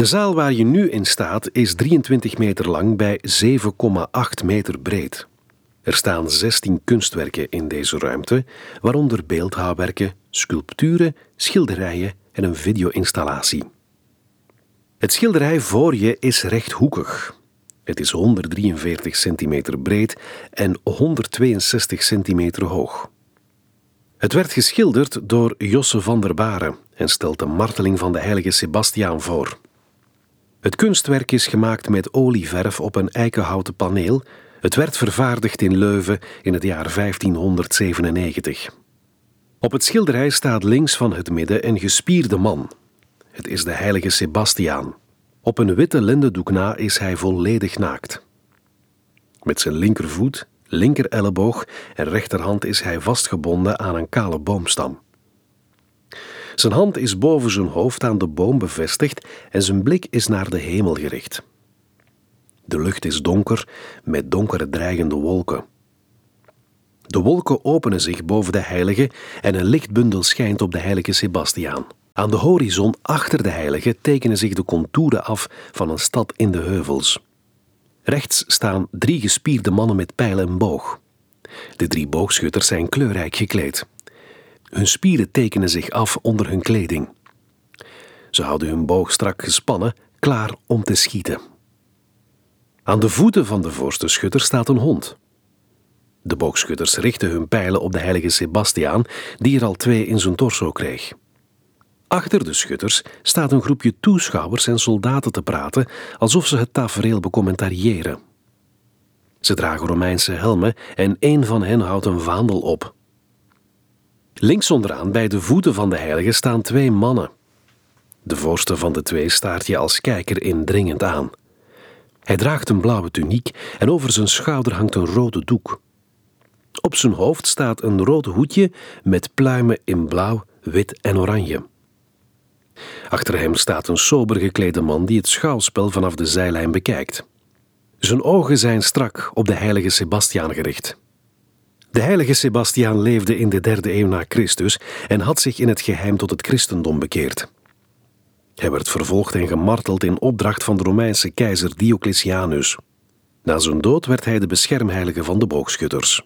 De zaal waar je nu in staat is 23 meter lang bij 7,8 meter breed. Er staan 16 kunstwerken in deze ruimte, waaronder beeldhouwwerken, sculpturen, schilderijen en een video-installatie. Het schilderij voor je is rechthoekig. Het is 143 centimeter breed en 162 centimeter hoog. Het werd geschilderd door Josse van der Baren en stelt de marteling van de heilige Sebastiaan voor. Het kunstwerk is gemaakt met olieverf op een eikenhouten paneel. Het werd vervaardigd in Leuven in het jaar 1597. Op het schilderij staat links van het midden een gespierde man. Het is de heilige Sebastiaan. Op een witte lindendoek na is hij volledig naakt. Met zijn linkervoet, linker elleboog en rechterhand is hij vastgebonden aan een kale boomstam. Zijn hand is boven zijn hoofd aan de boom bevestigd en zijn blik is naar de hemel gericht. De lucht is donker met donkere dreigende wolken. De wolken openen zich boven de heilige en een lichtbundel schijnt op de heilige Sebastiaan. Aan de horizon achter de heilige tekenen zich de contouren af van een stad in de heuvels. Rechts staan drie gespierde mannen met pijlen en boog. De drie boogschutters zijn kleurrijk gekleed. Hun spieren tekenen zich af onder hun kleding. Ze houden hun boog strak gespannen, klaar om te schieten. Aan de voeten van de voorste schutter staat een hond. De boogschutters richten hun pijlen op de heilige Sebastiaan, die er al twee in zijn torso kreeg. Achter de schutters staat een groepje toeschouwers en soldaten te praten, alsof ze het tafereel becommentariëren. Ze dragen Romeinse helmen en een van hen houdt een vaandel op. Links onderaan, bij de voeten van de heilige, staan twee mannen. De voorste van de twee staart je als kijker indringend aan. Hij draagt een blauwe tuniek en over zijn schouder hangt een rode doek. Op zijn hoofd staat een rood hoedje met pluimen in blauw, wit en oranje. Achter hem staat een sober geklede man die het schouwspel vanaf de zijlijn bekijkt. Zijn ogen zijn strak op de heilige Sebastiaan gericht. De heilige Sebastiaan leefde in de derde eeuw na Christus en had zich in het geheim tot het christendom bekeerd. Hij werd vervolgd en gemarteld in opdracht van de Romeinse keizer Diocletianus. Na zijn dood werd hij de beschermheilige van de boogschutters.